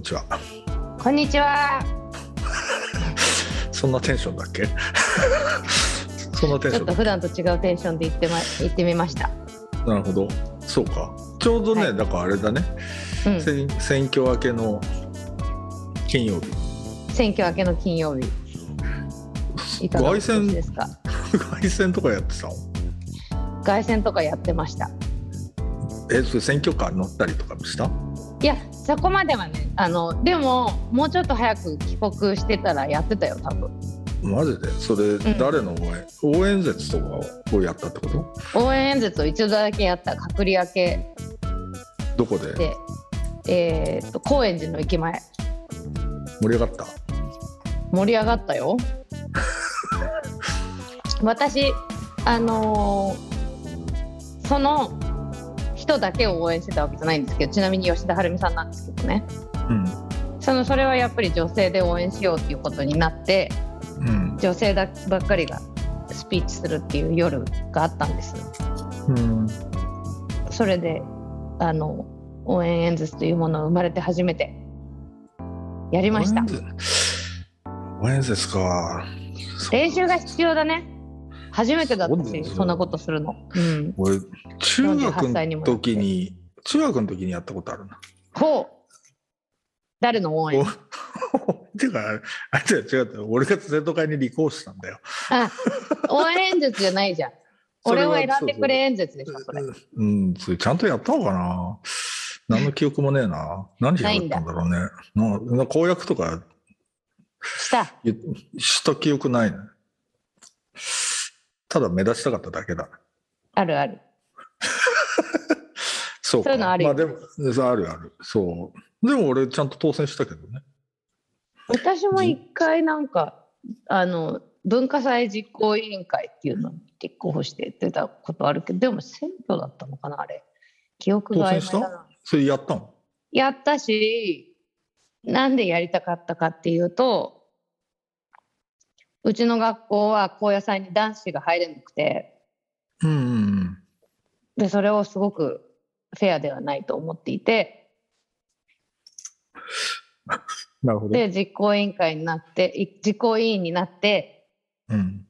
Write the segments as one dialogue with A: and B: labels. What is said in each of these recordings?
A: にちは。
B: こんにちは。
A: そんなテンションだっけ？そんなテン
B: ちょっと普段と違うテンションで言ってま言ってみました。
A: なるほど。そうか。ちょうどね、
B: はい。
A: だからあれだね、
B: うん。
A: 選選挙明けの金曜日。
B: 選挙明けの金曜日。いかがお過ごしですか？
A: 凱旋とかやってたの？
B: 凱旋とかやってました。
A: え、それ選挙カー乗ったりとかもした？
B: いやそこまではねあのでももうちょっと早く帰国してたらやってたよ多分。
A: マジで？それ、
B: ん。
A: 誰の応援？応援説とかをやったってこと？
B: 応援演説を一度だけやった隔離明け。
A: どこで？
B: でえーっと高円寺の駅前。
A: 盛り上がった？
B: 盛り上がったよ。私あのーその人だけを応援してたわけじゃないんですけどちなみに吉田晴美さんなんですけどね
A: うん。
B: そのそれはやっぱり女性で応援しようっていうことになって
A: うん。
B: 女性だばっかりがスピーチするっていう夜があったんです
A: うん。
B: それであの応援演説というものを生まれて初めてやりました
A: 応援説？応援説か。
B: 練習が必要だね初めてだったしそんなことするの。うん。
A: 俺、中学
B: 48歳に
A: の時に、中学の時にやったことあるな。
B: ほう。誰の応援？
A: ていうか、あれ違う違う、俺が生徒会に立候補したんだよ。
B: あ応援演説じゃないじゃん。俺
A: は
B: を選んでくれ演説でしょそれ。
A: うん、それちゃんとやったのかな。何の記憶もねえな。何やったんだろうね。なな公約とか
B: した。
A: 言した記憶ないね。ただ目立ちたかっただけだ。
B: あるある
A: そうか。
B: そういうのあるよ
A: まあでも、あるある。そう。でも俺ちゃんと当選したけどね。
B: 私も一回なんかあの文化祭実行委員会っていうのに立候補して出たことあるけどでも選挙だったのかなあれ記憶が曖昧だな
A: それやったの？
B: やったしなんでやりたかったかっていうとうちの学校は高野祭に男子が入れなくて
A: うんうんうん。
B: でそれをすごくフェアではないと思っていて
A: なるほど。
B: で実行委員会になってい実行委員になって
A: うん。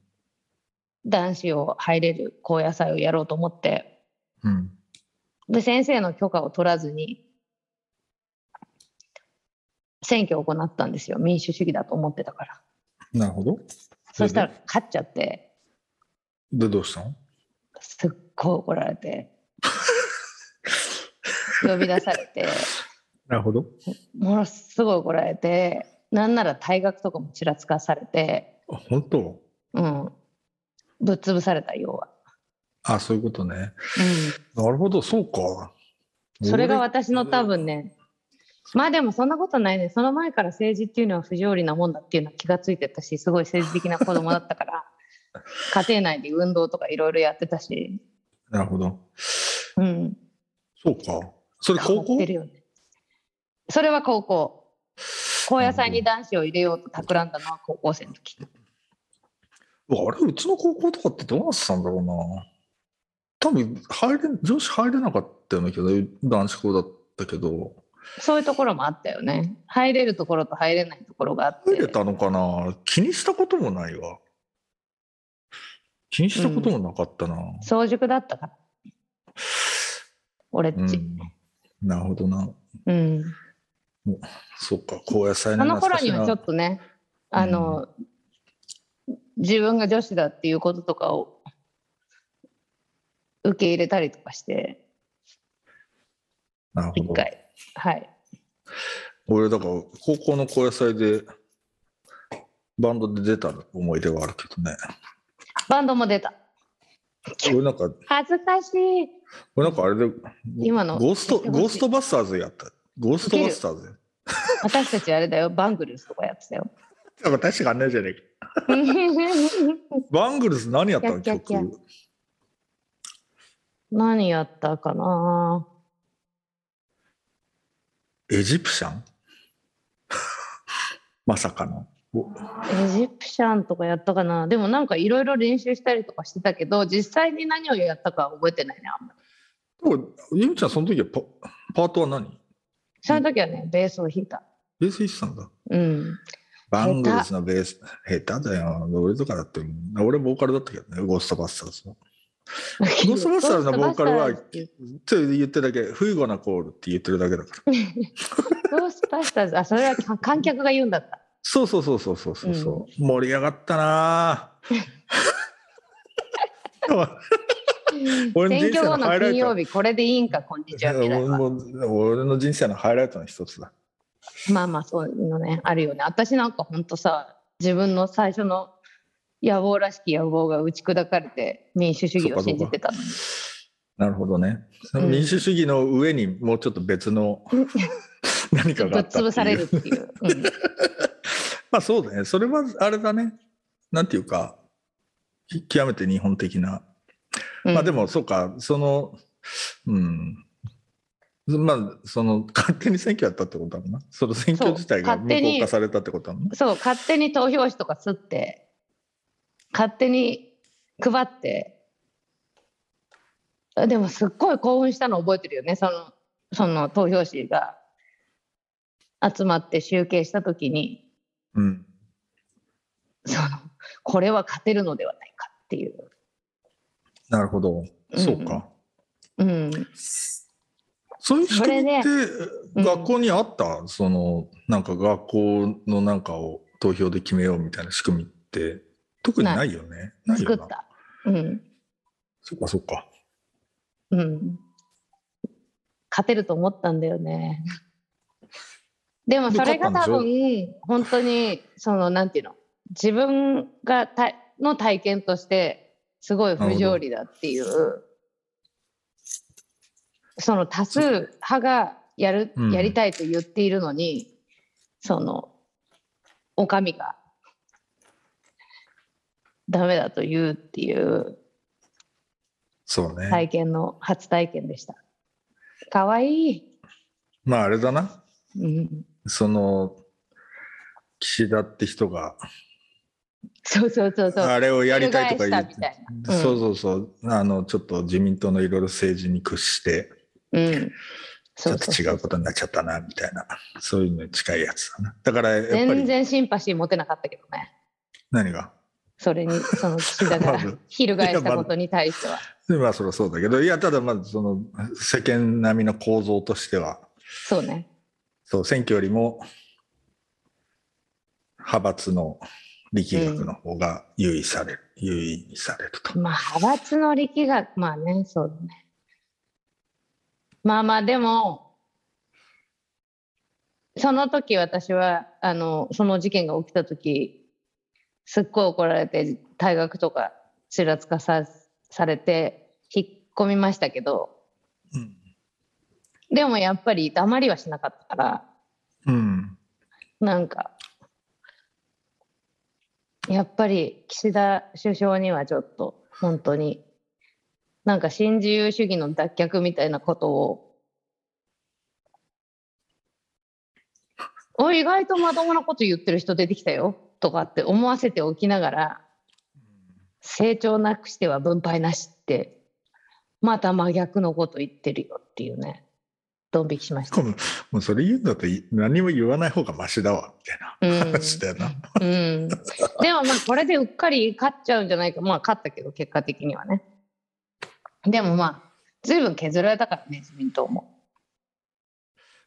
B: 男子を入れる高野祭をやろうと思って
A: うん。
B: で先生の許可を取らずに選挙を行ったんですよ民主主義だと思ってたから
A: なるほど。
B: そしたら勝っちゃって。
A: で、どうしたの？
B: すっごい怒られて。呼び出されて。
A: なるほど。
B: ものすごい怒られて。なんなら退学とかもちらつかされて。
A: あ、本当？
B: うん。ぶっ潰された要は、
A: あ、そういうことね。
B: う
A: なるほど、そうか。
B: ん、それが私の多分ねまあでもそんなことないね。その前から政治っていうのは不条理なもんだっていうのは気がついてたしすごい政治的な子供だったから 家庭内で運動とかいろいろやってたし、
A: なるほど。
B: うん、
A: そうか。それ高校？
B: ね。それは高校。高野祭に男子を入れようと企んだのは高校生の時。
A: あれ、うちの高校とかってどうなってたんだろうな。多分入れ、女子入れなかったようなけど、男子校だったけど、
B: そういうところもあったよね入れるところと入れないところがあって
A: 入れたのかな？気にしたこともないわ。気にしたこともなかったな。
B: 早熟だったから俺っち、
A: うん。なるほどな。
B: うん
A: そうか、高野菜
B: その頃にはちょっ
A: と。
B: とねあの、自分が女子だっていうこととかを受け入れたりとかして
A: なるほど。
B: 一回はい
A: 俺、だから、高校の高野菜で、バンドで出た思い出はあるけどね。
B: バンドも出た
A: 俺なんか、
B: 恥ずかしい
A: 俺なんかあれで、
B: 今の
A: ゴースト、ゴーストバスターズやった。ゴーストバスターズ。
B: 私たちあれだよバングルスとかやってたよ
A: なんか確かあんないじゃねえか。バングルス何やったの曲。
B: 何やったかな
A: エジプシャン？まさかの。お。
B: エジプシャンとかやったかな？でもなんかいろいろ練習したりとかしてたけど実際に何をやったかは覚えてないねあんまり。
A: でもゆみちゃん、その時はパパートは何？
B: その時はねベースを弾いた。
A: ベース弾いてたんだ。
B: うん。
A: バングルスのベース、下手だよ。俺とかだって、俺ボーカルだったけどね、ゴーストバスターズの。ゴーストバスターズのボーカルは、って言ってるだけ、フイゴなコールって言ってるだけだから。
B: ゴーストバスターズあそれは観客が言うんだった。
A: そうそうそうそうそうそう、う。盛り上がったな。
B: 選挙後の金曜日これでいいんかこんにちは
A: 俺の人生のハイライトの一つだ。
B: まあまあそういうのねあるよね。私なんかほんとさ自分の最初の野望らしき野望が打ち砕かれて民主主義を信じてたのに。
A: なるほどね、うん、民主主義の上にもうちょっと別の 何かがあった
B: ぶっ潰されるっていう、うん、
A: まあそうだね。それはあれだね。なんていうか極めて日本的な、うん、まあでもそうか。そのうん。まあ、その勝手に選挙やったってことだもんな。その選挙自体が無効化されたってことだもんね。
B: そう、勝手に投票紙とかすって、勝手に配って、でもすっごい興奮したの覚えてるよね、そのその投票紙が。集まって集計したときに、
A: うん、
B: そのこれは勝てるのではないかっていう。
A: なるほど、そうか。
B: うん、うん
A: そういう仕組みって学校にあった、うん、そのなんか学校のなんかを投票で決めようみたいな仕組みって特にないよね。
B: ない作った。うん。
A: そっかそっか。
B: うん。勝てると思ったんだよね。でもそれが多分本当にそのなんていうの？自分がたの体験としてすごい不条理だっていうその多数派がやる、やりたいと言っているのに、うん、そのお上がダメだと言うっていう
A: そうね
B: 体験の初体験でした。かわいい。
A: まああれだな。
B: うん、
A: その岸田って人が
B: そうそうそうそう。
A: あれをやりたいとか言って、
B: うん、
A: そうそうそう。あの、ちょっと自民党のいろいろ政治に屈して、
B: うん、
A: ちょっと違うことになっちゃったな、みたいな。そういうのに近いやつだな。だから
B: 全然シンパシー持てなかったけどね。
A: 何が？
B: それに、その岸田が 翻したことに対しては。
A: まあ、まあ、それはそうだけど、いや、ただまずその世間並みの構造としては、
B: そうね。
A: そう、選挙よりも派閥の力学の方が優位される、うん、優位にされると。
B: まあ、派閥の力学、まあね、そうだね。まあまあでもその時私はあのその事件が起きた時すっごい怒られて退学とかちらつかさされて引っ込みましたけど、
A: うん、
B: でもやっぱり黙りはしなかったから、
A: うん、
B: なんかやっぱり岸田首相にはちょっと本当になんか新自由主義の脱却みたいなことを お意外とまともなこと言ってる人出てきたよとかって思わせておきながら成長なくしては分配なしってまた真逆のこと言ってるよっていうねドン引きしました。
A: もうそれ言うんだと何も言わない方がマシだわみたいな話だよな、
B: うん、うん、でもまあこれでうっかり勝っちゃうんじゃないか。まあ勝ったけど結果的にはね。でもまあ、随分削られたからね、自民党も。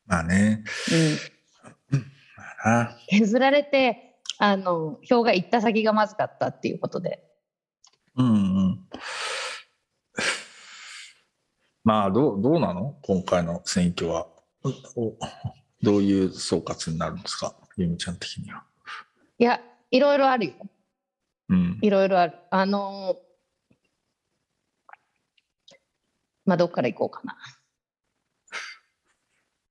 A: まあね。
B: うん。まあ、削られて、あの、票が行った先がまずかったっていうことで。
A: うんうん。まあ、どう、どうなの？今回の選挙は。どういう総括になるんですか？ゆみちゃん的には。
B: いや、いろいろあるよ。
A: うん。
B: いろいろある。あのまあ、どっから行こうかな。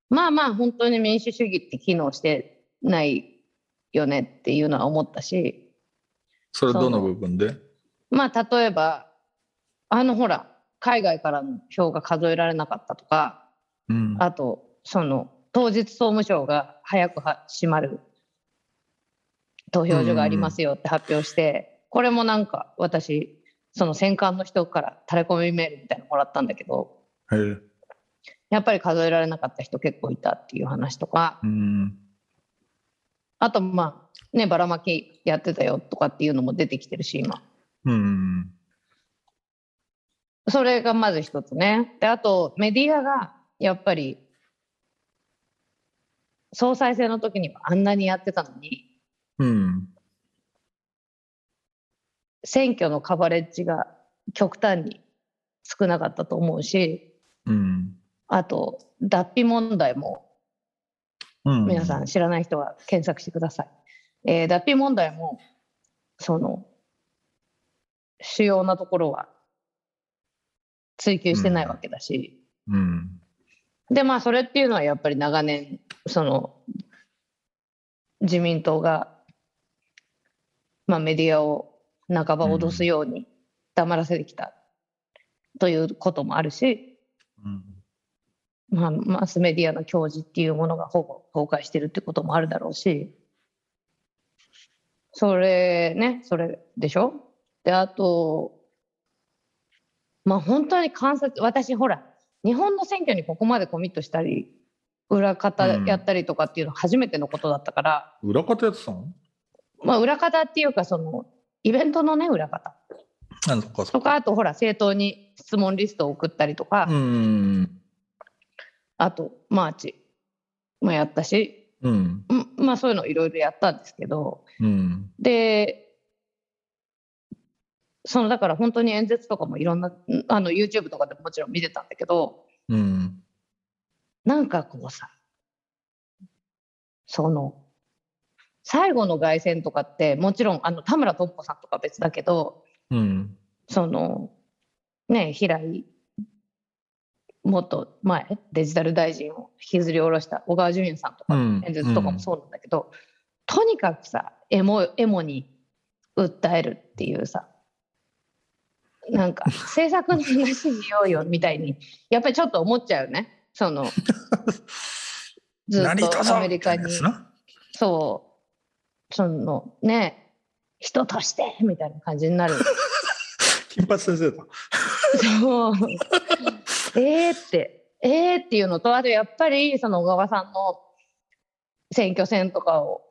B: まあまあ、本当に民主主義って機能してないよねっていうのは思ったし。
A: それどの部分で？
B: まあ、例えば、あのほら、海外からの票が数えられなかったとか、
A: うん、
B: あと、その、当日総務省が早くは閉まる投票所がありますよって発表して、これもなんか私その戦艦の人からタレコミメールみたいなのもらったんだけど。やっぱり数えられなかった人結構いたっていう話とか
A: うん。
B: あとまあねばらまきやってたよとかっていうのも出てきてるし今
A: うん。
B: それがまず一つねであとメディアがやっぱり総裁選の時にはあんなにやってたのに
A: うん。
B: 選挙のカバレッジが極端に少なかったと思うし
A: うん。
B: あと脱皮問題も
A: うん。
B: 皆さん知らない人は検索してください。えー脱皮問題もその主要なところは追及してないわけだし、
A: うん。
B: でまあそれっていうのはやっぱり長年その自民党が、まあ、メディアを半ば脅すように黙らせてきたということもあるし、
A: うん。
B: まあ、マスメディアの矜持っていうものがほぼ崩壊してるってこともあるだろうし。それねそれでしょ？であとまあ本当に観察私ほら日本の選挙にここまでコミットしたり裏方やったりとかっていうの初めてのことだったから、
A: 裏方やってたの？
B: まあ裏方っていうかそのイベントのね裏方。
A: なんとかそ
B: とかあとほら政党に質問リストを送ったりとか、
A: うん。
B: あとマーチもやったし
A: うん。
B: うんまあそういうのいろいろやったんですけど
A: うん。
B: でそのだから本当に演説とかもいろんなあの YouTube とかでももちろん見てたんだけど
A: うん。
B: なんかこうさその最後の凱旋とかってもちろんあの田村智子さんとか別だけど
A: うん。
B: そのね平井元前デジタル大臣を引きずり下ろした小川淳也さんとか
A: うん
B: 演説とかもそうなんだけど、とにかくさエモエモに訴えるっていうさなんか 政策の話しようよみたいにやっぱりちょっと思っちゃうよね。その ずっ
A: 何
B: とアメリカに。そう。そのね人としてみたいな感じになる。
A: 金八先生だ。
B: そうえーってえーっていうのとあとやっぱりその小川さんの選挙戦とかを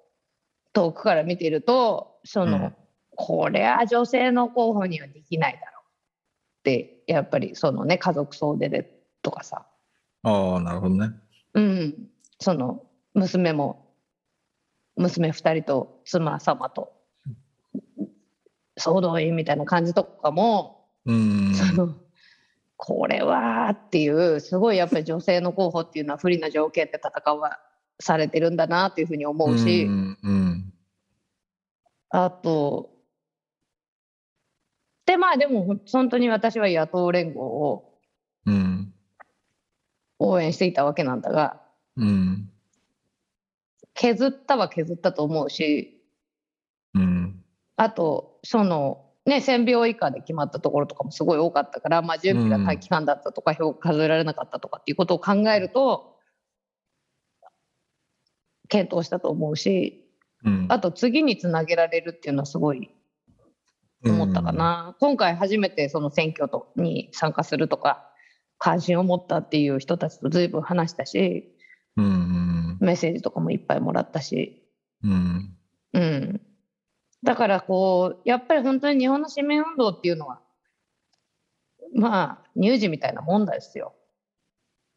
B: 遠くから見ているとその、
A: うん
B: これは女性の候補にはできないだろうってやっぱりそのね家族総出でとかさ
A: ああ、なるほどね。
B: うんその娘も娘2人と妻様と総動員みたいな感じとかも
A: うん。
B: そのこれはっていうすごいやっぱり女性の候補っていうのは不利な条件で戦わされてるんだなっていうふうに思うし、
A: うん。うん。
B: あとでまあでも本当に私は野党連合を
A: うん。
B: 応援していたわけなんだが
A: うん。
B: 削ったは削ったと思うし
A: うん。
B: あとそのね1000秒以下で決まったところとかもすごい多かったから、まあ、準備が短期間だったとか、票数えられなかったとかっていうことを考えると検討したと思うし
A: うん。
B: あと次につなげられるっていうのはすごい思ったかな、今回初めてその選挙とに参加するとか関心を持ったっていう人たちと随分話したし
A: うん。うん。
B: メッセージとかもいっぱいもらったし、
A: うん。
B: うん、だからこうやっぱり本当に日本の市民運動っていうのはまあ乳児みたいなもんですよ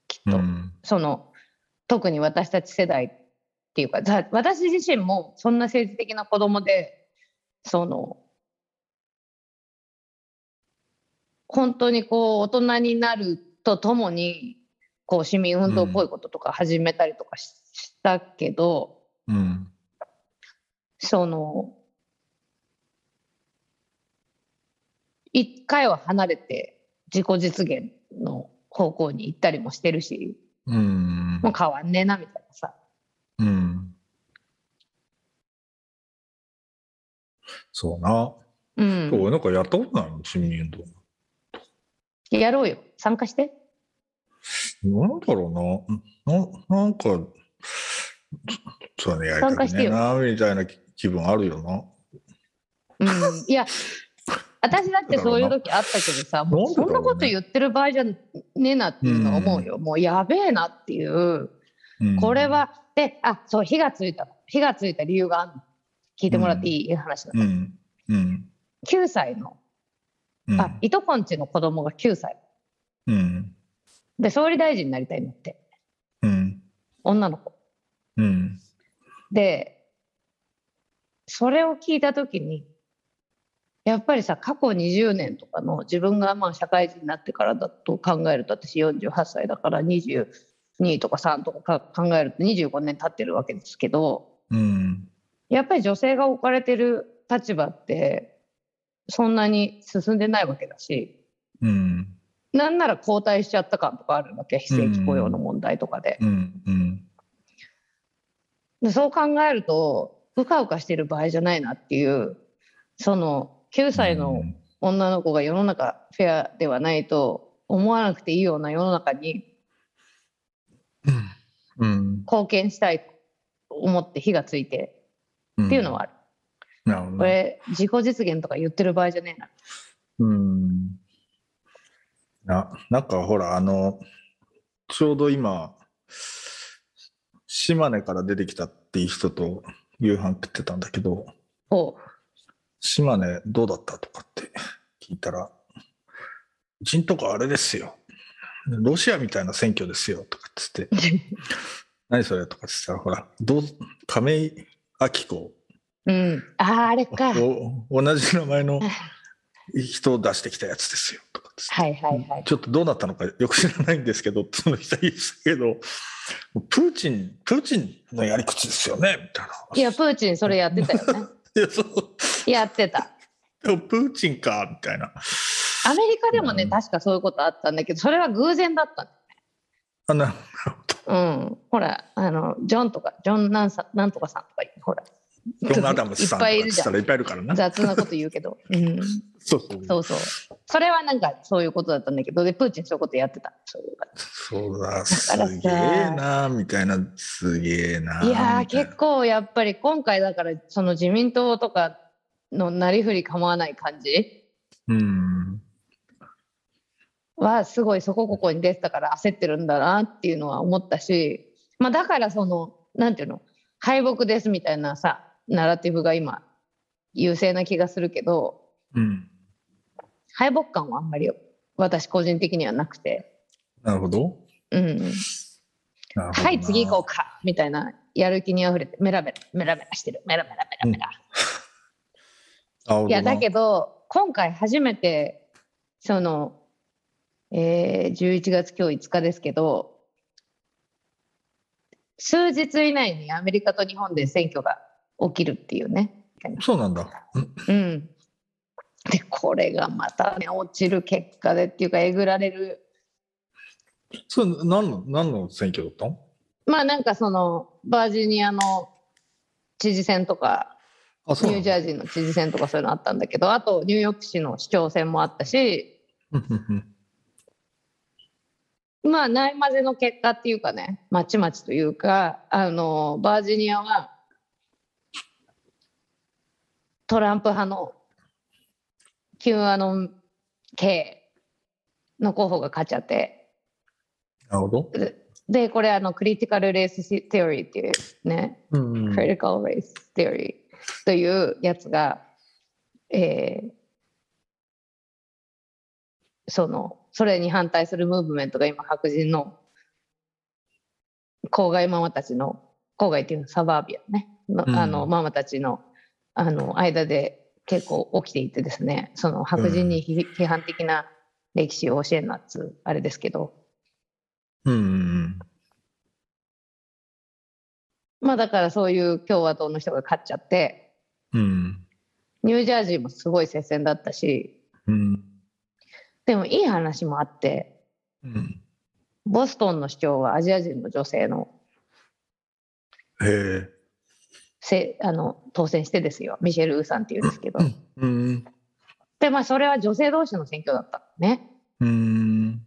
B: きっと、
A: うん。
B: その特に私たち世代っていうかざ私自身もそんな政治的な子供でその本当にこう大人になるとともにこう市民運動っぽいこととか始めたりとかし,、したけど
A: うん。
B: その一回は離れて自己実現の方向に行ったりもしてるし
A: うん。
B: もう変わんねえなみたいなさ
A: うん。そうな。
B: うん
A: そう、なんかやったことないの、市民運動。
B: やろうよ参加して
A: なんだろうな。ななんか、そうね、やりたくねえな、みたいな気気分あるよな。
B: うん、いや私だってそういう時あったけどさもうそんなこと言ってる場合じゃねえなっていうのは思うよ、もうやべえなっていう。
A: うん。
B: これ、はであそう火がついた火がついた理由があるの。聞いてもらっていい？話だ、
A: うん。うん。
B: 9歳の。
A: うん。
B: あいとこんちの子供が9歳。
A: うん。
B: で総理大臣になりたいんだって。
A: うん。
B: 女の子。
A: うん。
B: でそれを聞いた時にやっぱりさ過去20年とかの自分がまあ社会人になってからだと考えると私48歳だから22とか3とかか考えると25年経ってるわけですけど
A: うん。
B: やっぱり女性が置かれてる立場ってそんなに進んでないわけだし
A: うん。
B: なんなら後退しちゃった感とかあるわけ非正規雇用の問題とかで。
A: うん。うん。
B: でそう考えるとうかうかしてる場合じゃないなっていうその9歳の女の子が世の中フェアではないと思わなくていいような世の中に
A: うん。
B: 貢献したいと思って火がついて
A: うん。
B: っていうのはある。
A: なるほど。
B: これ自己実現とか言ってる場合じゃねえな。
A: うん。な、なんかほら、あの、ちょうど今、島根から出てきたっていう人と夕飯食ってたんだけど、
B: お
A: 島根どうだったとかって聞いたら、うちんとこあれですよ。ロシアみたいな選挙ですよとかっつって、何それとかっつったら、ほら、どう亀井明子
B: うん。ああ、あれか。
A: 同じ名前の人を出してきたやつですよとかっつって
B: はいはい。
A: ちょっとどうなったのかよく知らないんですけど、その人言ってたけど、プーチン、プーチンのやり口ですよねみたいな。
B: いや、プーチンそれやってたよね。
A: いや、そう。
B: やってた。
A: プーチンか、みたいな。
B: アメリカでもね、
A: うん
B: 確かそういうことあったんだけど、それは偶然だった。
A: あなるほど。
B: うん。ほら、あの、ジョンとか、ジョンなんさなんとかさんとか、ほら。
A: ジョン・アダムスさんとか
B: いっぱいいるじゃん。
A: っつったらいっぱいいるからな。
B: 雑なこと言うけど。うん。
A: そうそう。
B: そうそう。それはなんかそういうことだったんだけど、で、プーチンそういうことやってた。そう
A: だ、
B: さ
A: すげえな、みたいな、すげえな。
B: じいや結構やっぱり今回だから、その自民党とかのなりふり構わない感じ？
A: うん。
B: はすごいそこここに出てたから焦ってるんだなっていうのは思ったし、まあ、だからそのなんていうの？敗北ですみたいなさナラティブが今優勢な気がするけど
A: うん。
B: 敗北感はあんまり私個人的にはなくて、
A: なるほど。
B: うん、はい次行こうかみたいなやる気にあふれてメラメラメラメラしてる。メラメラメラメラ、いやだけ
A: ど。
B: ど今回初めてその、えー、11月今日5日ですけど数日以内にアメリカと日本で選挙が起きるっていうね。
A: そうなんだ。うん
B: うん、でこれがまたね落ちる結果でっていうかえぐられる
A: それ何の、何の選挙だったの
B: まあなんかそのバージニアの知事選とかニュージャージーの知事選とかそういうのあったんだけどあとニューヨーク市の市長選もあったし
A: ー
B: まあないまぜの結果っていうかねまちまちというかあのバージニアはトランプ派の Q アノン系の候補が勝っちゃって
A: なるほど。
B: でこれあのクリティカル・レース・テオリーっていうね
A: うん。
B: critical race theory というやつが、えーそのそれに反対するムーブメントが今白人の郊外ママたちの郊外っていうのはサバービアね。の,、
A: うん。
B: あのママたちのあの間で結構起きていてですね。その白人に批批判的な歴史を教えるなっつうあれですけど
A: うんうん
B: まあだからそういう共和党の人が勝っちゃって
A: うん。うん。
B: ニュージャージーもすごい接戦だったし
A: うん。
B: でもいい話もあって
A: うん。
B: ボストンの市長はアジア人の女性の
A: へえ。
B: せあの当選してですよミシェル・ウーさんっていうんですけど
A: うん。
B: でまあそれは女性同士の選挙だったのね
A: うん。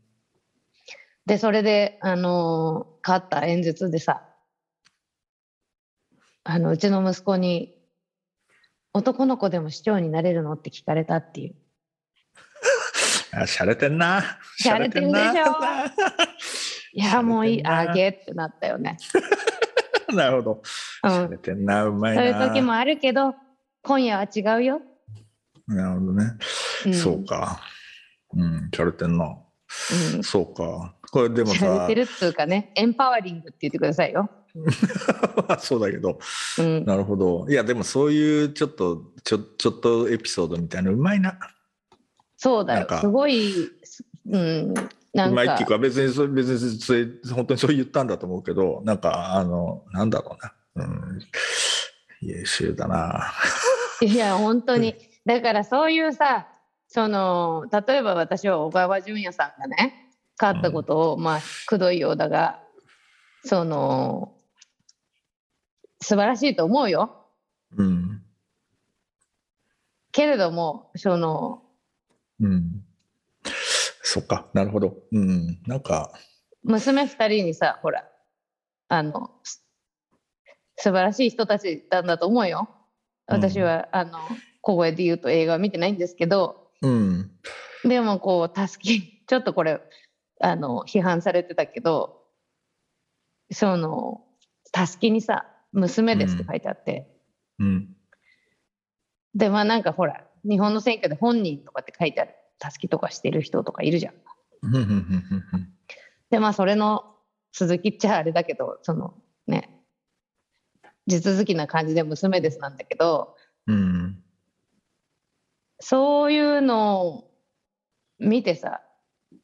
B: でそれであの勝った演説でさあのうちの息子に男の子でも市長になれるのって聞かれたっていう。
A: あ、しゃれてんな。
B: しゃれてるでしょ いや、もういい、あげってなったよね。
A: な なるほど。
B: うん。
A: しゃれてんな、うまい
B: そう
A: な。
B: いう時もあるけど、今夜は違うよ。
A: なるほどね。
B: うん、
A: そうか。うん、しゃれてんな。
B: うん。
A: そうか。これでもさ
B: しゃれて、るっつうかね、エンパワリングって言ってくださいよ。
A: そうだけど、
B: うん。
A: なるほど。いや、でもそういうちょっと、ちょちょっとエピソードみたいなうまいな。
B: そうだよ。すごい、すうん。なか
A: うんまいっていう、か、別にそれ、別にそれ、本当にそう言ったんだと思うけど、なんか、あの、なんだろうな。うん。優秀だな。
B: いや、本当に。だからそういうさ、その、例えば私は小川淳也さんがね、勝ったことを、まあ、くどいようだが、その、素晴らしいと思うよ。
A: うん。
B: けれども、その、
A: うん。そっか、なるほど。うん。なんか、
B: 娘二人にさ、ほら、あの、す素晴らしい人たちなんだと思うよ。私は、あの、小声で言うと映画は見てないんですけど、
A: うん。
B: でもこう、たすき、ちょっとこれ、あの、批判されてたけど、その、たすきにさ、娘ですって書いてあって、
A: うん。
B: で、まあなんかほら、日本の選挙で本人とかって書いてある、たすきとかしてる人とかいるじゃん。で、まあそれの続きっちゃあれだけど、そのね、地続きな感じで娘ですなんだけど、
A: うん。
B: そういうのを見てさ、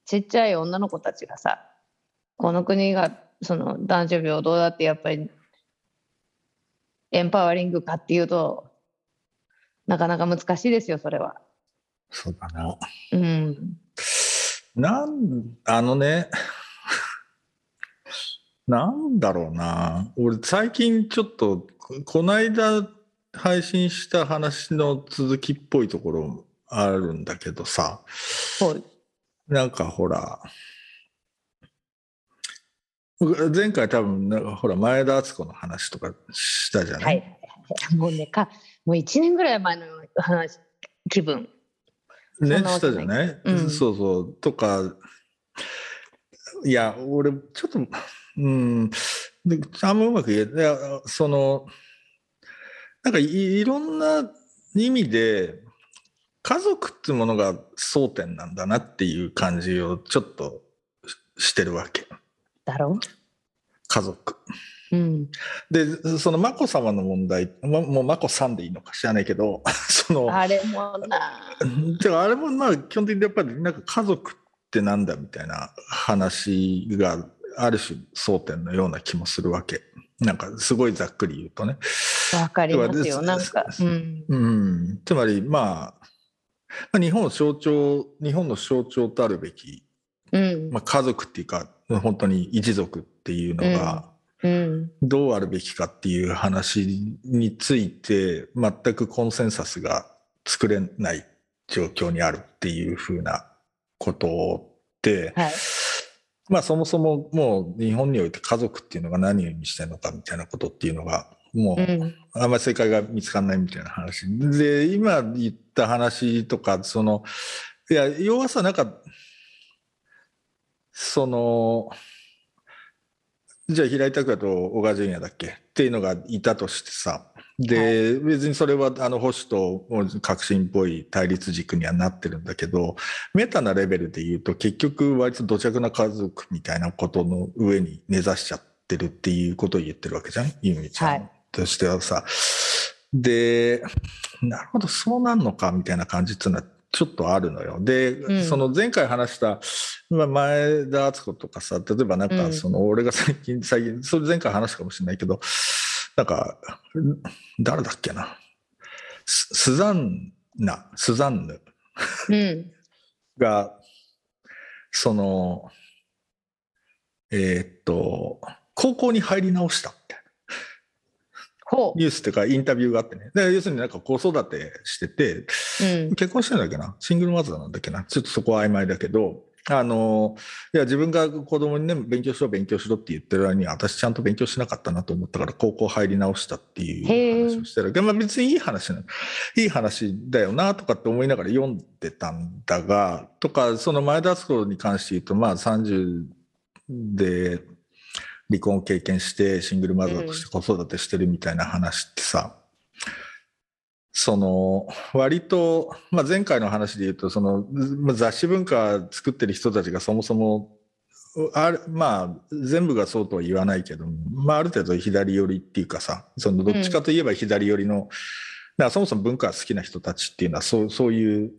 B: ちっちゃい女の子たちがさ、この国がその男女平等だってやっぱりエンパワリングかっていうと、なかなか難しいですよ、それは。
A: そうだな。
B: うん。
A: なん、あのね、なんだろうな。俺、最近ちょっと、ここの間配信した話の続きっぽいところあるんだけどさ、
B: そう。
A: なんかほら、前回多分、なんかほら、前田敦子の話とかしたじゃない、
B: はい。もうね、か、もう1年ぐらい前の話、気分。そ
A: ね、したじゃない、
B: うん
A: そうそう。とか、いや、俺、ちょっと、うん、であんまうまく言えいやその、なんかいいろんな意味で、家族っていうものが争点なんだなっていう感じをちょっとしてるわけ。
B: だろ
A: 家族。
B: ううん。
A: で、その眞子さまの問題、ま、もう眞子さんでいいのか知らないけど、その、
B: あれもな。
A: てかあれもまあ基本的にやっぱりなんか家族ってなんだみたいな話がある種争点のような気もするわけ。なんかすごいざっくり言うとね。
B: わかりますよ。
A: で
B: なんか。うん。
A: うん、つまりまあ、まあ日本を象徴、日本の象徴とあるべき、
B: うん。
A: まあ、家族っていうか本当に一族っていうのが
B: うん。
A: どうあるべきかっていう話について全くコンセンサスが作れない状況にあるっていうふうなことって、
B: はい。
A: まあそもそももう日本において家族っていうのが何を意味してるのかみたいなことっていうのがも
B: う。
A: うんあんまり正解が見つかんないみたいな話。で、今言った話とか、その、いや、要はさ、なんか、その、じゃあ平井拓也と小川淳也だっけっていうのがいたとしてさ、で、別にそれはあの保守と革新っぽい対立軸にはなってるんだけど、メタなレベルで言うと結局割と土着な家族みたいなことの上に根ざしちゃってるっていうことを言ってるわけじゃん？ゆみちゃん
B: はい
A: としてはさ。で、なるほど、そうなんのかみたいな感じっていうのはちょっとあるのよ。で、
B: うん
A: その前回話した、まあ、前田敦子とかさ、例えばなんか
B: うん
A: その俺が最近、最近、それ前回話したかもしれないけど、なんか、誰だっけな？ススザンナ、スザンヌ
B: うん。
A: が、その、えーっと、高校に入り直したみたいな
B: ほ
A: ニュースっていうかインタビューがあってね。で要するになんか子育てしてて、
B: う。うん。
A: 結婚してんだっけな？シングルマザーなんだっけな？ちょっとそこは曖昧だけど、あのいや自分が子供にね勉強しろ勉強しろって言ってる間に私ちゃんと勉強しなかったなと思ったから高校入り直したっていう話をしてるまあ、別にいい話ないい話だよなとかって思いながら読んでたんだがとかその前田敦子に関して言うとまあ30で離婚を経験してシングルマザーとして子育てしてるみたいな話ってさ、その割と、まあ、前回の話で言うとその雑誌文化作ってる人たちがそもそもあるまあ全部がそうとは言わないけど、まあ、ある程度左寄りっていうかさそのどっちかといえば左寄りの、うん、だからそもそも文化が好きな人たちっていうのはそうそういうっ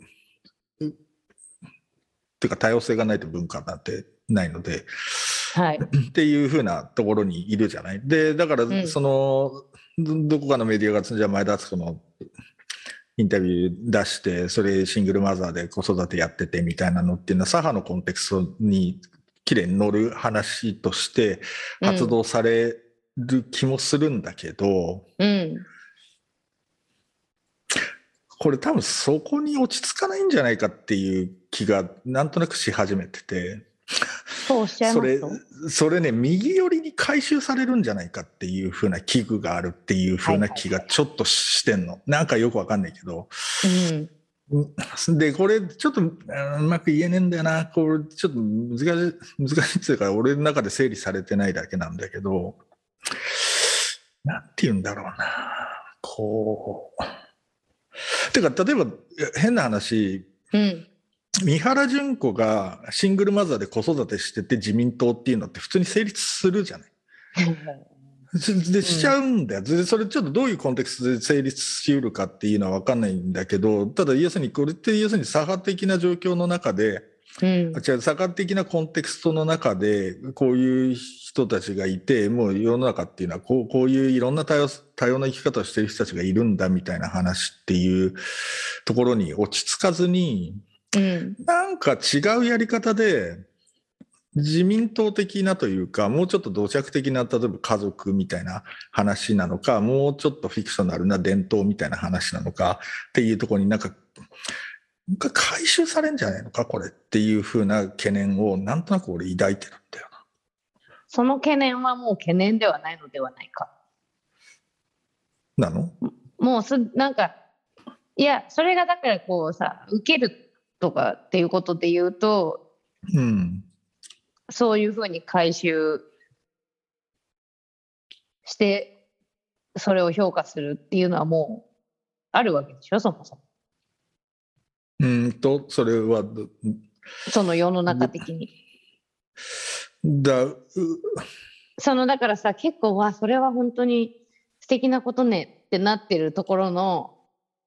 A: ていうか多様性がないと文化なんてないので、
B: はい、
A: っていうふうなところにいるじゃない？でだからその、うん、どこかのメディアがじゃあ前田敦子のインタビュー出して、それシングルマザーで子育てやっててみたいなのっていうのは、左派のコンテクストにきれいに乗る話として発動される気もするんだけど、
B: うん、
A: これ多分そこに落ち着かないんじゃないかっていう気がなんとなくし始めてて。
B: そうしちゃいます
A: それそれね右寄りに回収されるんじゃないかっていうふうな危惧があるっていうふうな気がちょっとしてんの、なんかよくわかんないけど、
B: うん、
A: でこれちょっとうまく言えねえんだよな。これちょっと難しい難しいっていうか俺の中で整理されてないだけなんだけど。なんて言うんだろうな。こう。てか例えば変な話、
B: うん
A: 三原純子がシングルマザーで子育てしてて自民党っていうのって普通に成立するじゃない。でしちゃうんだよ、うん、それちょっとどういうコンテクストで成立しうるかっていうのは分かんないんだけどただ要するにこれって要するに左派的な状況の中で、
B: うん、違
A: う左派的なコンテクストの中でこういう人たちがいてもう世の中っていうのはこうこういういろんな多様多様な生き方をしてる人たちがいるんだみたいな話っていうところに落ち着かずに
B: うん、
A: なんか違うやり方で自民党的なというかもうちょっと土着的な例えば家族みたいな話なのかもうちょっとフィクショナルな伝統みたいな話なのかっていうところになんか回収されんじゃないのかこれっていうふうな懸念をなんとなく俺抱いてるんだよな。
B: その懸念はもう懸念ではないのではないか。
A: なの？
B: もうすなんかいやそれがだからこうさ受けるとかっていうことで言うと、
A: うん、
B: そういうふうに回収してそれを評価するっていうのはもうあるわけでしょそもそも。
A: うんとそれは
B: その世の中的に。
A: だ
B: そのだからさ結構わそれは本当に素敵なことねってなってるところの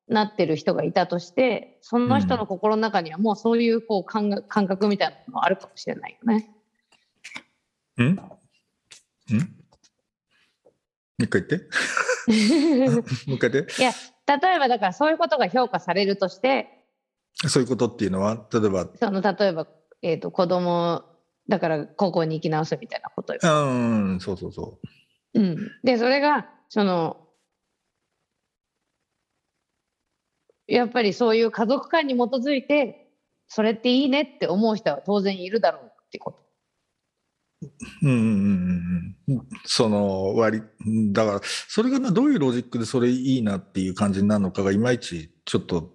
B: なってる人がいたとしてその人の心の中にはもうそういうこう感覚みたいなのもあるかもしれないよね。
A: ん？ん？もう一回言って。もう一回言って。
B: いや例えばだからそういうことが評価されるとして
A: そういうことっていうのは例えば？
B: その例えば、えーと、子供だから高校に行き直すみたいなことよ。
A: うんそうそうそ
B: う。うん、でそれがそのやっぱりそういう家族観に基づいてそれっていいねって思う人は当然いるだろうってこと。
A: うんうんうん、その割だからそれがどういうロジックでそれいいなっていう感じになるのかがいまいちちょっと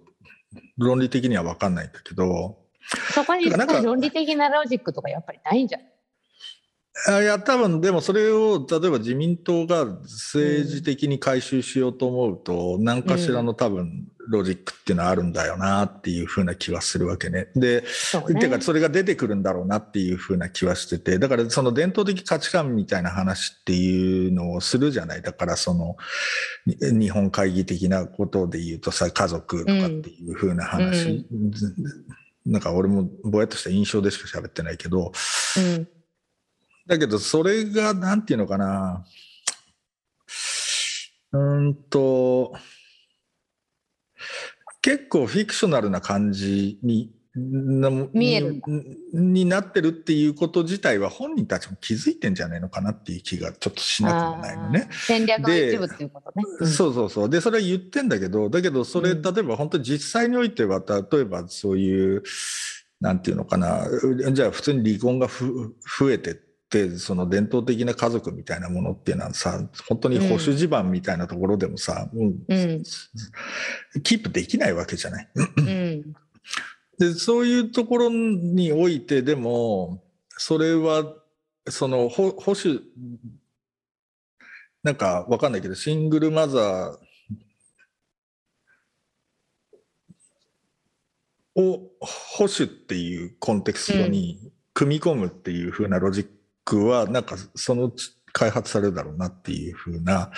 A: 論理的には分かんないんだけど。
B: そこに論理的なロジックとかやっぱりないんじゃない？
A: あいや多分でもそれを例えば自民党が政治的に回収しようと思うと、うん、何かしらの多分ロジックっていうのはあるんだよなっていうふうな気はするわけね。で、ね、てかそれが出てくるんだろうなっていうふうな気はしててだからその伝統的価値観みたいな話っていうのをするじゃない。だからその日本会議的なことで言うとさ家族とかっていうふうな話、うん、なんか俺もぼやっとした印象でしか喋ってないけど。
B: うん
A: だけど、それが、なんていうのかな。うんと、結構フィクショナルな感じに
B: 見える。
A: になってるっていうこと自体は本人たちも気づいてんじゃないのかなっていう気がちょっとしなくもないのね。
B: 戦略の一部っていうことね、
A: うん、そうそうそう。でそれは言ってんだけどだけどそれ、例えば本当に実際においては例えばそういうなんていうのかな。じゃあ普通に離婚がふ増えてってその伝統的な家族みたいなものっていうのはさ本当に保守地盤みたいなところでもさ、もう
B: うん
A: キープできないわけじゃない？
B: うん
A: でそういうところにおいてでもそれはその保保守なんかわかんないけどシングルマザーを保守っていうコンテクストに組み込むっていう風なロジックはなんかその開発されるだろうなっていう風な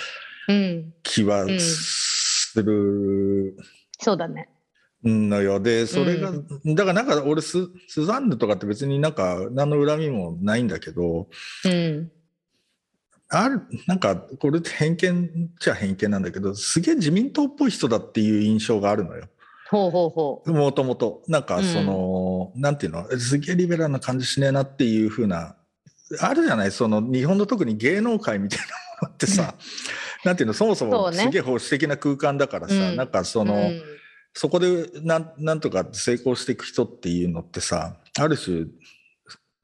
B: うん
A: 気はする
B: そうだね。
A: のよ。でそれが、
B: う
A: だからなんか俺ススザンヌとかって別になんか何の恨みもないんだけど
B: うん。
A: あるなんかこれって偏見っちゃ偏見なんだけどすげえ自民党っぽい人だっていう印象があるのよ。
B: ほうほうほう。
A: もともと。なんかその、なんていうの？すげえリベラルな感じしねえなっていう風なあるじゃない？その日本の特に芸能界みたいなものってさなんていうの？そもそもすげえ保守的な空間だからさ、
B: うん。
A: なんかその、
B: うん
A: そこでなんなんとか成功していく人っていうのってさある種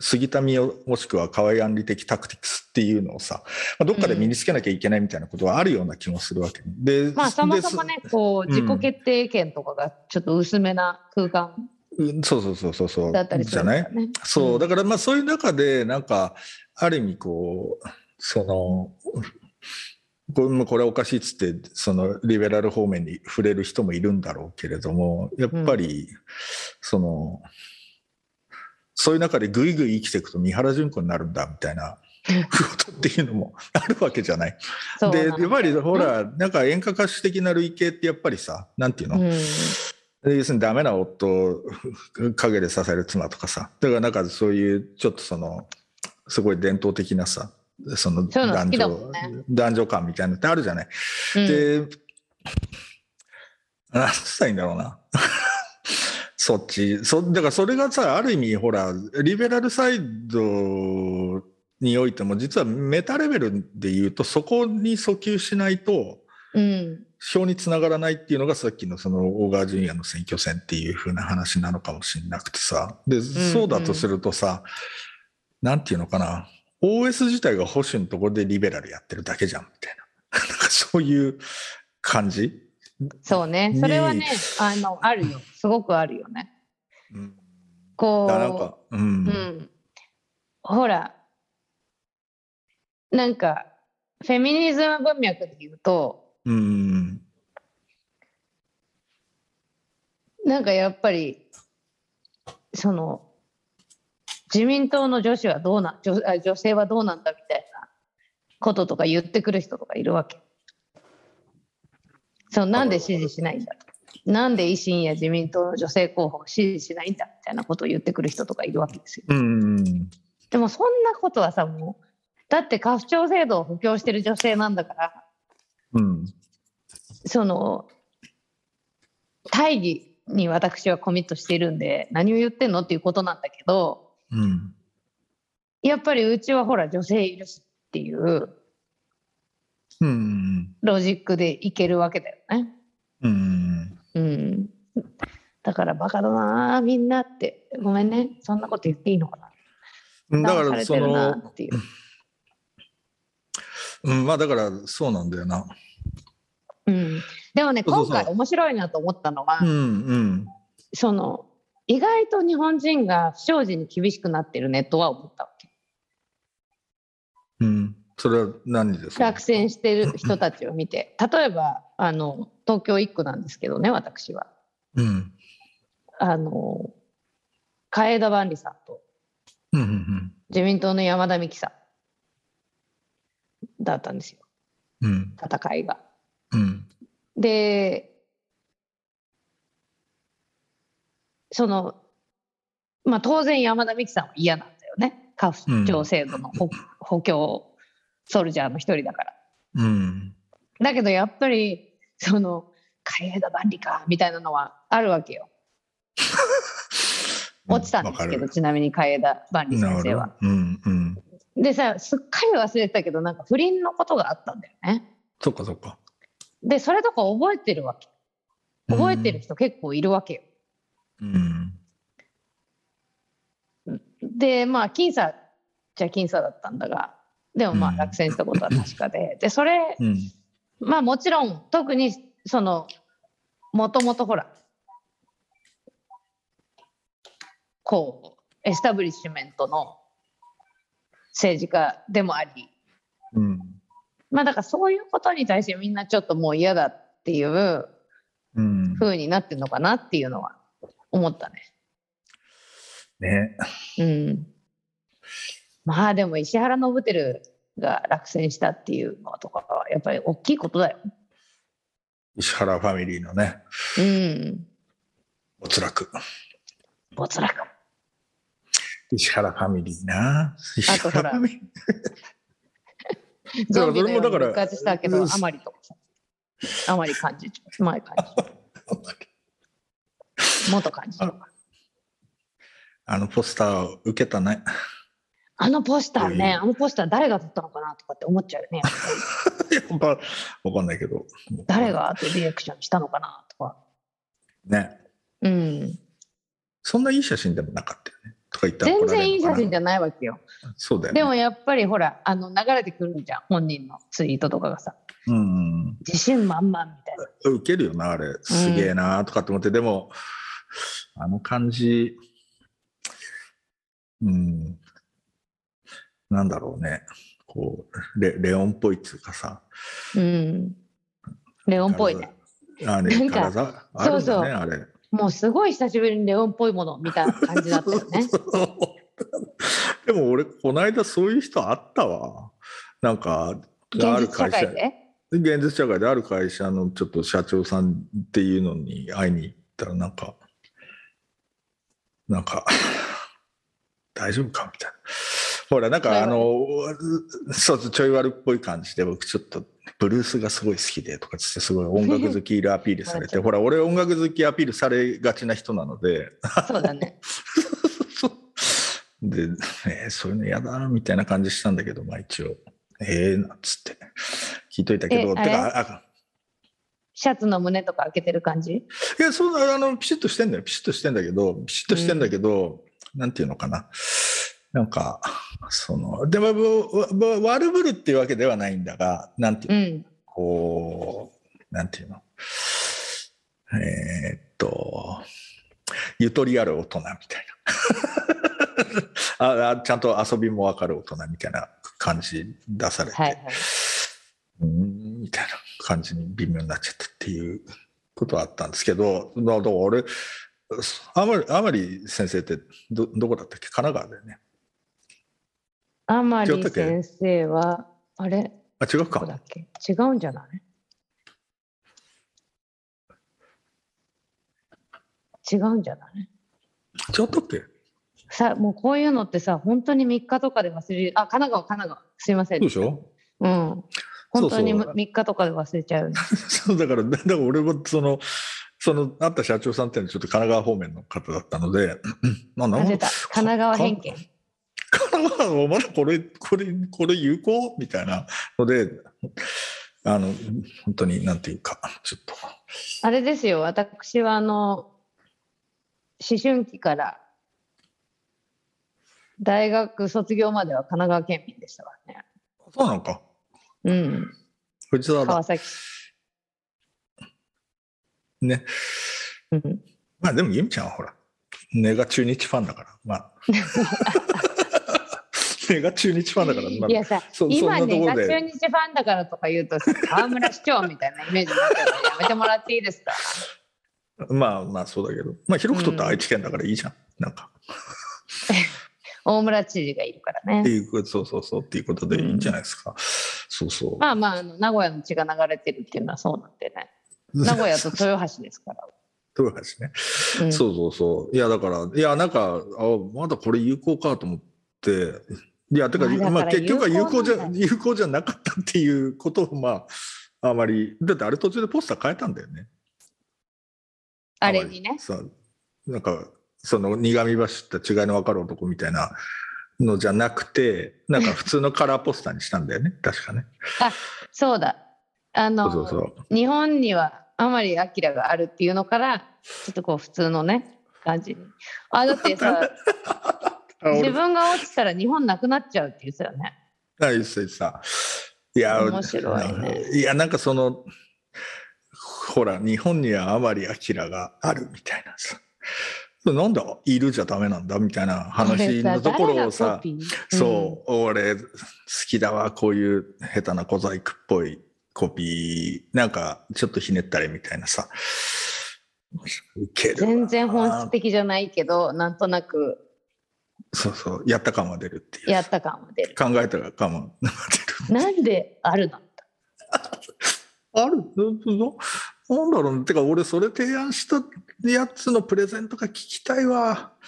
A: 杉田美代もしくは河合案里的タクティクスっていうのをさ、まあ、どっかで身につけなきゃいけないみたいなことはあるような気もするわけ。で
B: まあそもそもねこう
A: うん。
B: 自己決定権とかがちょっと薄めな空間
A: そうそうそうそうそう。
B: だったりす
A: じゃない？そう。うん。だからまあそういう中でなんかある意味こうそのこれもこれはおかしいっつってそのリベラル方面に触れる人もいるんだろうけれどもやっぱりそのそういう中でぐいぐい生きていくと三原純子になるんだみたいな ことっていうのもあるわけじゃない？でやっぱりほらなんか演歌歌手的な類型ってやっぱりさなんていうの、
B: うん
A: 要するにダメな夫を 陰で支える妻とかさ。だからなんかそういうちょっとそのすごい伝統的なさその男女、
B: んね。
A: 男女感みたいなのってあるじゃない。
B: うん。
A: で何したらいいんだろうな。そっち。そだからそれがさある意味ほらリベラルサイドにおいても実はメタレベルで言うとそこに訴求しないと
B: うん
A: 票につながらないっていうのがさっきのその小川淳也の選挙戦っていう風な話なのかもしれなくてさ。で、そうだとするとさなんていうのかな。OS 自体が保守のところでリベラルやってるだけじゃんみたいな。なんかそういう感じ、
B: そうね。それはねあのあるよ。すごくあるよね。
A: うん、
B: こ
A: だからなんかう
B: う、うんん、ほら。なんかフェミニズム文脈で言うと
A: うん
B: なんかやっぱりその自民党の女子はどうな女あ女性はどうなんだみたいなこととか言ってくる人とかいるわけ。そうなんで支持しないんだなんで維新や自民党の女性候補を支持しないんだみたいなことを言ってくる人とかいるわけですよ。
A: うん
B: でもそんなことはさもうだって家父長制度を補強してる女性なんだから
A: うん。
B: その大義に私はコミットしているんで何を言ってんのっていうことなんだけど
A: うん
B: やっぱりうちはほら女性いるしっていうロジックでいけるわけだよね。
A: うん。
B: うん、だからバカだなみん。なってごめん。ねそん。なこと言っていいのかな
A: だか
B: 騙さ
A: らそ
B: れてるな
A: の
B: っていう
A: う。うんまあだからそうなんだよな。
B: うん、でもね今回面白いなと思ったのは、
A: うんうん。
B: その意外と日本人が不祥事に厳しくなってるねとは思ったわけ。
A: うん。それは何ですか？
B: 落選してる人たちを見て。例えばあの東京1区なんですけどね私は。
A: うん。
B: あの海江田万里さんと
A: うんうん。
B: 自民党の山田美樹さんだったんですよ。
A: うん。
B: 戦いが。
A: うん。
B: でそのまあ当然山田美樹さんは嫌なんだよね。家父長制度の補,、補強ソルジャーの一人だから。
A: うん。
B: だけどやっぱりその海江田万里かみたいなのはあるわけよ。落ちたんですけど、ちなみに海江田万里先生は。
A: うんうん
B: でさすっかり忘れてたけどなんか不倫のことがあったんだよね。
A: そっかそっか。
B: でそれとか覚えてるわけ。覚えてる人結構いるわけよ。
A: うん。
B: でまあ僅差じゃ僅差だったんだが。でもまあ落選したことは確かで、でそれ
A: うん。
B: まあもちろん特にそのもともとほらこうエスタブリッシュメントの政治家でもあり
A: うん
B: まあだからそういうことに対してみんなちょっともう嫌だっていう
A: うん
B: 風になってるのかなっていうのは思ったね。
A: ね
B: うん。まあでも石原伸晃が落選したっていうのとかはやっぱり大きいことだよ。
A: 石原ファミリーのね
B: うん。
A: 没落
B: 没落。
A: 石原ファミリーな。石原ファミリー。
B: ゾンビのように
A: だから
B: 復活したけど、
A: うん。
B: あまりと。あまり感じ、前感じ、元感じ。
A: あのポスター受けたね。
B: あのポスター
A: うん。
B: ね、あのポスター誰が撮ったのかなとかって思っちゃうよね。
A: やっぱ わかんないけど。
B: 誰がってリアクションしたのかなとか。
A: ね。
B: うん。
A: そんないい写真でもなかったよねとか言ったら
B: 全然いい写真
A: じ
B: じゃないわけよ。
A: ゃそうだよね。
B: でもやっぱりほら、あの流れてくるじゃん、本人のツイートとかがさ。
A: うんうん
B: 自信満々みたいな。
A: 受けるよなあれ。すげえなとかって思って、でもあの感じうん。なんだろうね。こうレレオンっぽいっつうかさ。
B: うん。レオンっぽいね。
A: あれね
B: そうそう。
A: あれ
B: もうすごい久しぶりにレオンっぽいもの見た感じだったよね。
A: でも俺この間そういう人あったわなんかあ
B: 現
A: る会社。現実社会である会社のちょっと社長さんっていうのに会いに行ったらなんかなんか 大丈夫かみたいなほらなんかあのそうちょい悪っぽい感じで僕ちょっとブルースがすごい好きでとかつってすごい音楽好きアピールされてほら俺音楽好きアピールされがちな人なので。
B: そうだね。
A: で、えーそういうの嫌だなみたいな感じしたんだけどまあ一応。ええなんつって。聞いといたけど
B: え
A: てかあ
B: シャツの胸とか開けてる感じ？
A: いや、そうあの、ピシッとしてんだよ。ピシッとしてんだけど、ピシッとしてんだけど、なんていうのかな。なんか、その、でも、悪ぶるっていうわけではないんだが、なんていうの、
B: うん。
A: こう、なんていうの？えーっと、ゆとりある大人みたいな。ああちゃんと遊びもわかる大人みたいな感じ出されて、
B: はいはい。
A: うーんみたいな感じに微妙になっちゃったっていうことはあったんですけど、だだから俺、あまり、あまり先生ってど、どこだったっけ？神奈川だよね。
B: あまり先生は、あれ？
A: あ、違うか。
B: だっけ？違うんじゃない？違うんじゃない？
A: 違ったっけ
B: さもうこういうのってさ本当に3日とかで忘れる。あ神奈川神奈川。すいません。
A: そうでしょ？
B: うん。本当に
A: そうそう。
B: 3日とかで忘れちゃう。よ ね
A: そうだから、だから俺もその、その、あった社長さんっていうのはちょっと神奈川方面の方だったので、まあ、なん
B: あ出た。神奈川偏見
A: 神奈川はまだこれ、これ、これ有効？みたいなので、あの、本当になんていうか、ちょっと。
B: あれですよ私はあの思春期から大学卒業までは神奈川県民でしたからね
A: そうなのか。
B: うん
A: 藤沢だ
B: 川。崎
A: ね。
B: うん
A: まあでも、ゆみちゃんはほら、根が中日ファンだから、まあ。根が中日ファンだから、まあ
B: いやさ
A: そ
B: 今ね中日ファンだからとか言うとさ河村市長みたいなイメージになっちゃうからやめてもらっていいですか？
A: まあまあそうだけど、まあ広くとったら愛知県だからいいじゃん。なんか。
B: 大村知事がいるからね
A: っていうそうそうそうっていうことでいいんじゃないですか。そうそう。
B: まあまああの名古屋の血が流れてるっていうのはそうなんでね名古屋と豊橋ですから、
A: 豊橋ね。
B: うん
A: そうそうそう。いや、だから、いや、なんか、あまだこれ有効かと思って、いや、
B: だから
A: まあ、結局は有効じゃ
B: 有効
A: じゃなかったっていうことを、まあ、あまり、だってあれ途中でポスター変えたんだよね。
B: あれにね。
A: そう。なんか、その苦み走った違いの分かる男みたいなのじゃなくて、なんか普通のカラーポスターにしたんだよね、確かね。
B: そうだ。あの
A: そうそう。
B: 日本には甘利明があるっていうのからちょっとこう普通のね感じに。あだってさ 自分が落ちたら日本なくなっちゃうって言ってたよね。
A: あ言ってた言ってた。いや
B: 面白いね。
A: いやなんかそのほら日本には甘利明があるみたいなさ。なんだいるじゃダメなんだみたいな話のところをさ そう、俺好きだわこういう下手な小細工っぽいコピー。なんかちょっとひねったりみたいなさ。
B: 全然本質的じゃないけど、なんとなく
A: そうそう。やった感は出るっていう。
B: やった感は出る。
A: 考えた感は出る。
B: なんであるの
A: ある？ななんだろうね。てか俺それ提案したやつのプレゼントが聞きたいわ。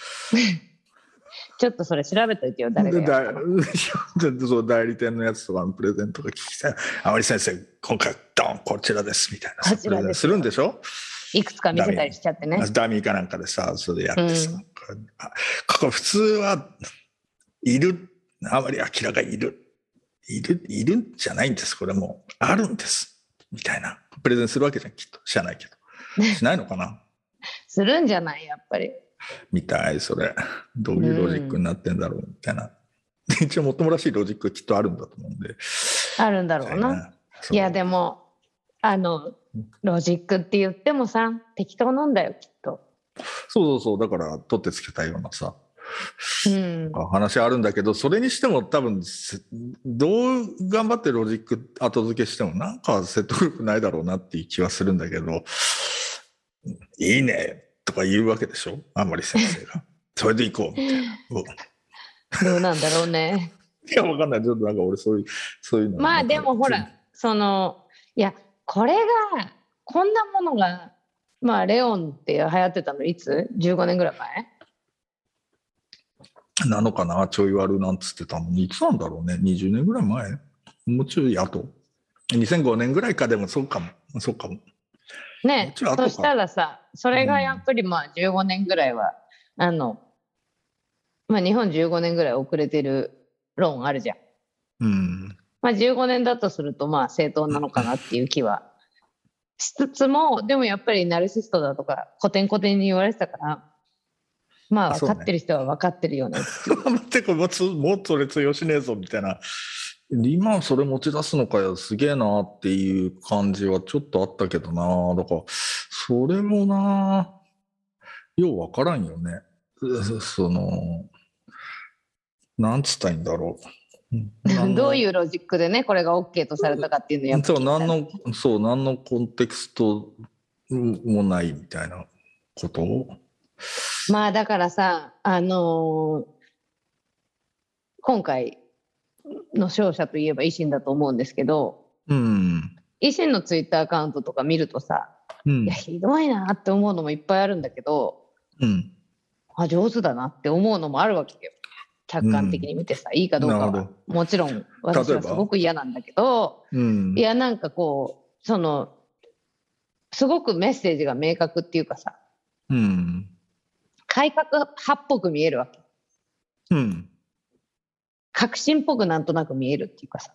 B: ちょっとそれ調べといてよ、誰が
A: そう代理店のやつとかのプレゼントが聞きたい。あまり先生今回ドンこちらですみたいな
B: す
A: るんでしょ？
B: いくつか見せたりしちゃってね。
A: ダミーかなんかでさ、それでやってさ、
B: うん
A: あここ普通はいる、あまり明らがいる、いる、いるんじゃないんです、これもうあるんです、みたいな、プレゼンするわけじゃん、きっと。知らないけど。しないのかな？
B: するんじゃないやっぱり。
A: みたい、それ。どういうロジックになってんだろう、みたいな。一応、もっともらしいロジックきっとあるんだと思うんで。
B: あるんだろうな。いやでもあのロジックって言ってもさ適当なんだよきっと。
A: そうそうそう、だから、取ってつけたようなさ。
B: うん、
A: 話あるんだけどそれにしても多分せどう頑張ってロジック後付けしてもなんか説得力ないだろうなっていう気はするんだけど「いいね」とか言うわけでしょ？あんまり先生が。それで行こうみたいな。うん
B: どうなんだろうね。
A: いやわかんないちょっとなんか俺そういうそういうの
B: まあでもほらそのいやこれがこんなものがまあレオンって流行ってたのいつ ?15 年ぐらい前？
A: なのかな？ちょい悪なんつってたの。にいつなんだろうね？20年ぐらい前？もうちょい後？2005年ぐらいかでもそうかも。そうかも。
B: ねそしたらさそれがやっぱりまあ15年ぐらいは、あのまあ日本15年ぐらい遅れてる論あるじゃん。
A: うん
B: まあ15年だとするとまあ正当なのかなっていう気はしつつもでもやっぱりナルシストだとか古典古典に言われてたからまあ分かってる人は分かってるよね。
A: 待ってこれもうつもうそれ通用しねえぞみたいな今それ持ち出すのかよすげえなっていう感じはちょっとあったけどな。だからそれもなようわからんよね。そそのなんつったらいいんだろう
B: どういううロジックでねこれが OK とされたかっていうのやっぱ
A: そう何のそう何のコンテクストもないみたいなこと？を
B: まあだからさあのー今回の勝者といえば維新だと思うんですけど
A: うん。
B: 維新のツイッターアカウントとか見るとさ
A: うん。
B: いやひどいなって思うのもいっぱいあるんだけど
A: うん。
B: あ上手だなって思うのもあるわけよ客観的に見てさ、いいかどうかは。もちろん私はすごく嫌なんだけど
A: うん。
B: いやなんかこうそのすごくメッセージが明確っていうかさ
A: うん。
B: 改革派っぽく見えるわけ。
A: うん。
B: 革新っぽくなんとなく見えるっていうかさ。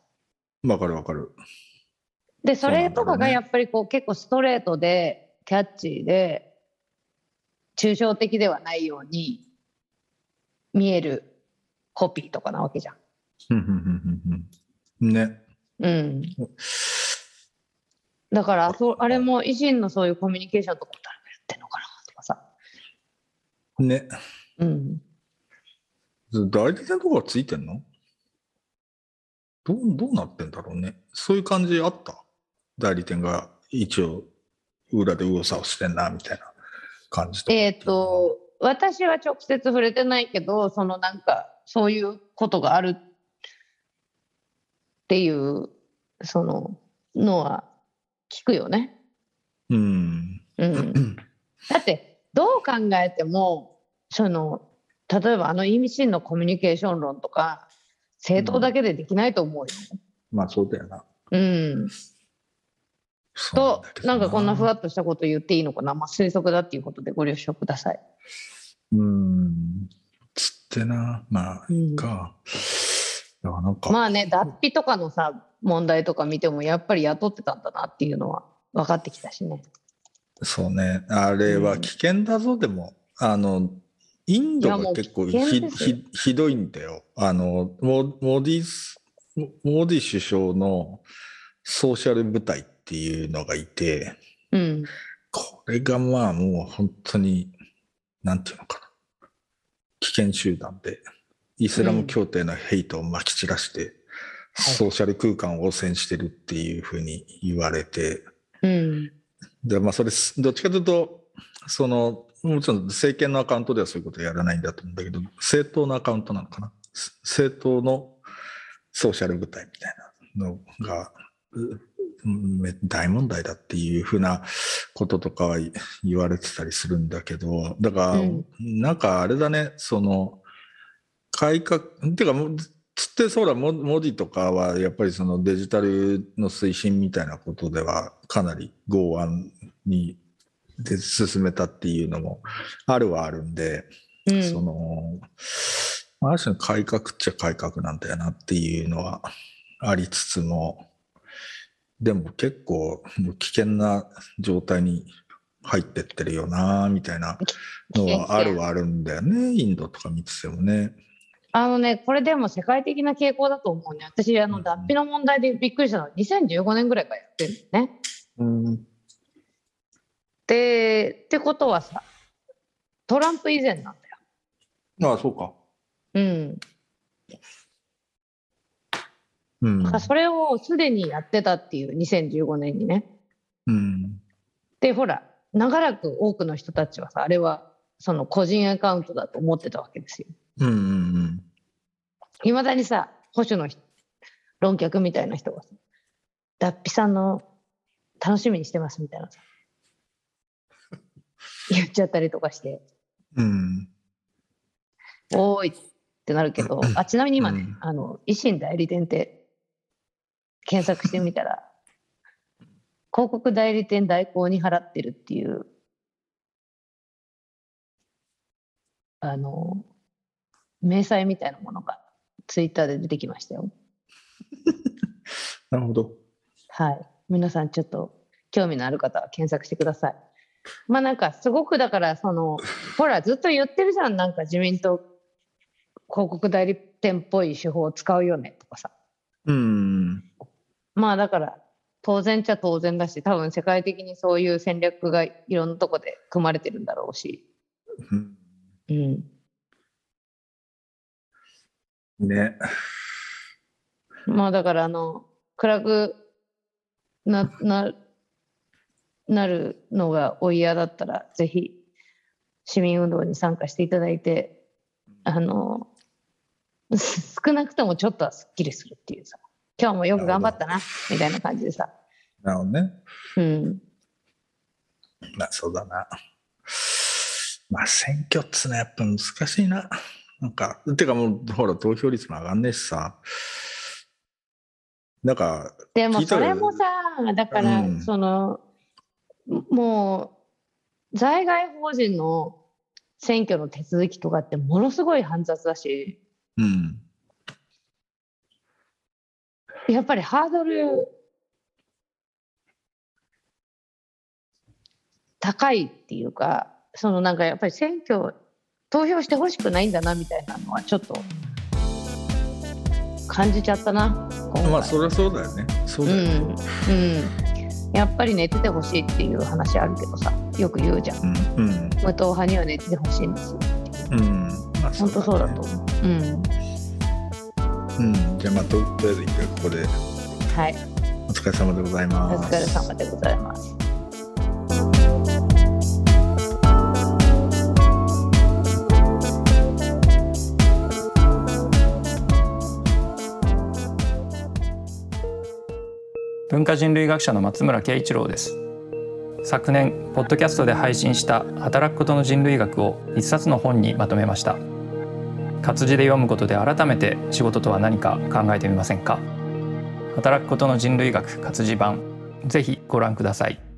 A: わかるわかる。
B: でそれとかがやっぱりこう結構ストレートでキャッチーで抽象的ではないように見えるコピーとかなわけじゃん。
A: ね。
B: うん、だからそあれも維新のそういうコミュニケーションとか誰がやってんのかなとかさ。
A: ね。
B: うん、
A: 代理店とかついてんの？どう、どうなってんだろうね。そういう感じあった？代理店が一応裏で右往左往してんな、みたいな感じとか
B: えっ、と私は直接触れてないけどそのなんかそういうことがあるっていうそののは聞くよね。
A: うん。
B: うん、だってどう考えてもその例えばあの維新のコミュニケーション論とか政党だけでできないと思うよ。
A: まあそうだよな。
B: うん、となんかこんなふわっとしたこと言っていいのかな、まあ、推測だっていうことでご了承ください。
A: うん。つってな。まあ、
B: うん
A: いいか。いやなんか、
B: まあね脱皮とかのさ問題とか見てもやっぱり雇ってたんだなっていうのは分かってきたしね。
A: そうね。あれは危険だぞ、でも。あの、インドが結構ひ
B: ひ
A: ひどいんだよ。あのモモディモディ首相のソーシャル部隊っていうのがいて、
B: うん、
A: これがまあもう本当に、なんていうのかな。危険集団で、イスラム協定のヘイトをまき散らして、うん、ソーシャル空間を汚染してるっていうふうに言われて、
B: うん、
A: で、まあそれ、どっちかというと、その、もちろん政権のアカウントではそういうことやらないんだと思うんだけど、政党のアカウントなのかな？政党のソーシャル部隊みたいなのが、大問題だっていうふうなこととかは言われてたりするんだけど、だから、なんかあれだね、その、改革、っていうか、つってそうだ、モディとかはやっぱりそのデジタルの推進みたいなことではかなり剛腕にで進めたっていうのもあるはあるんで、うん、その、ある種の改革っちゃ改革なんだよなっていうのはありつつも、でも結構危険な状態に入ってってるよなみたいなのはあるはあるんだよね、インドとか見ててもね。
B: あのね、これでも世界的な傾向だと思うね。私、あの、脱皮の問題でびっくりしたのは2015年ぐらいからやってるんだよね。
A: うん、
B: で、ってことはさ、トランプ以前なんだ
A: よ。ああ、そうか。
B: うん。
A: うん、
B: それをすでにやってたっていう2015年にね。
A: うん、
B: でほら長らく多くの人たちはさあれはその個人アカウントだと思ってたわけですよ。
A: うんうんうん、
B: いまだにさ保守の論客みたいな人がさ脱皮さんの楽しみにしてますみたいなさ 言っちゃったりとかして。
A: うん、
B: おーいってなるけど、あちなみに今ね、うん、あの維新代理店って検索してみたら、広告代理店代行に払ってるっていう、あの、明細みたいなものがツイッターで出てきましたよ。
A: なるほど。
B: はい。皆さんちょっと興味のある方は検索してください。まあなんかすごくだからその、ほらずっと言ってるじゃん。なんか自民党広告代理店っぽい手法を使うよねとかさ。
A: うん。
B: まあだから当然っちゃ当然だし多分世界的にそういう戦略がいろんなとこで組まれてるんだろうし。うん。
A: ね。
B: まあだからあの暗くなななるのがお嫌だったらぜひ市民運動に参加していただいてあの少なくともちょっとはすっきりするっていうさ。今日もよく頑張ったなみたいな感じでさ。
A: なるほどね。
B: うん。
A: まあそうだな。まあ選挙っつうのはやっぱ難しいな。なんか、てかもうほら投票率も上がんねえしさ。なんか。
B: でもそれもさ、だから、その、もう在外邦人の選挙の手続きとかってものすごい煩雑だし。
A: うん。
B: やっぱりハードル高いっていうかそのなんかやっぱり選挙投票してほしくないんだなみたいなのはちょっと感じちゃったな
A: まあそりゃそうだよね。そうだよね、
B: うん、うん、やっぱり寝ててほしいっていう話あるけどさよく言うじゃん、
A: うん。うん、
B: 無党派には寝ててほしいんですよ
A: う。ん。まあ、
B: 本当そうだと思う。うん
A: うん、じゃあまあとりあえず一回ここで。
B: はい。
A: お疲れ様でございます。
B: お疲れ様でございます。
C: 文化人類学者の松村慶一郎です。昨年ポッドキャストで配信した働くことの人類学を一冊の本にまとめました活字で読むことで改めて仕事とは何か考えてみませんか？働くことの人類学活字版。ぜひご覧ください。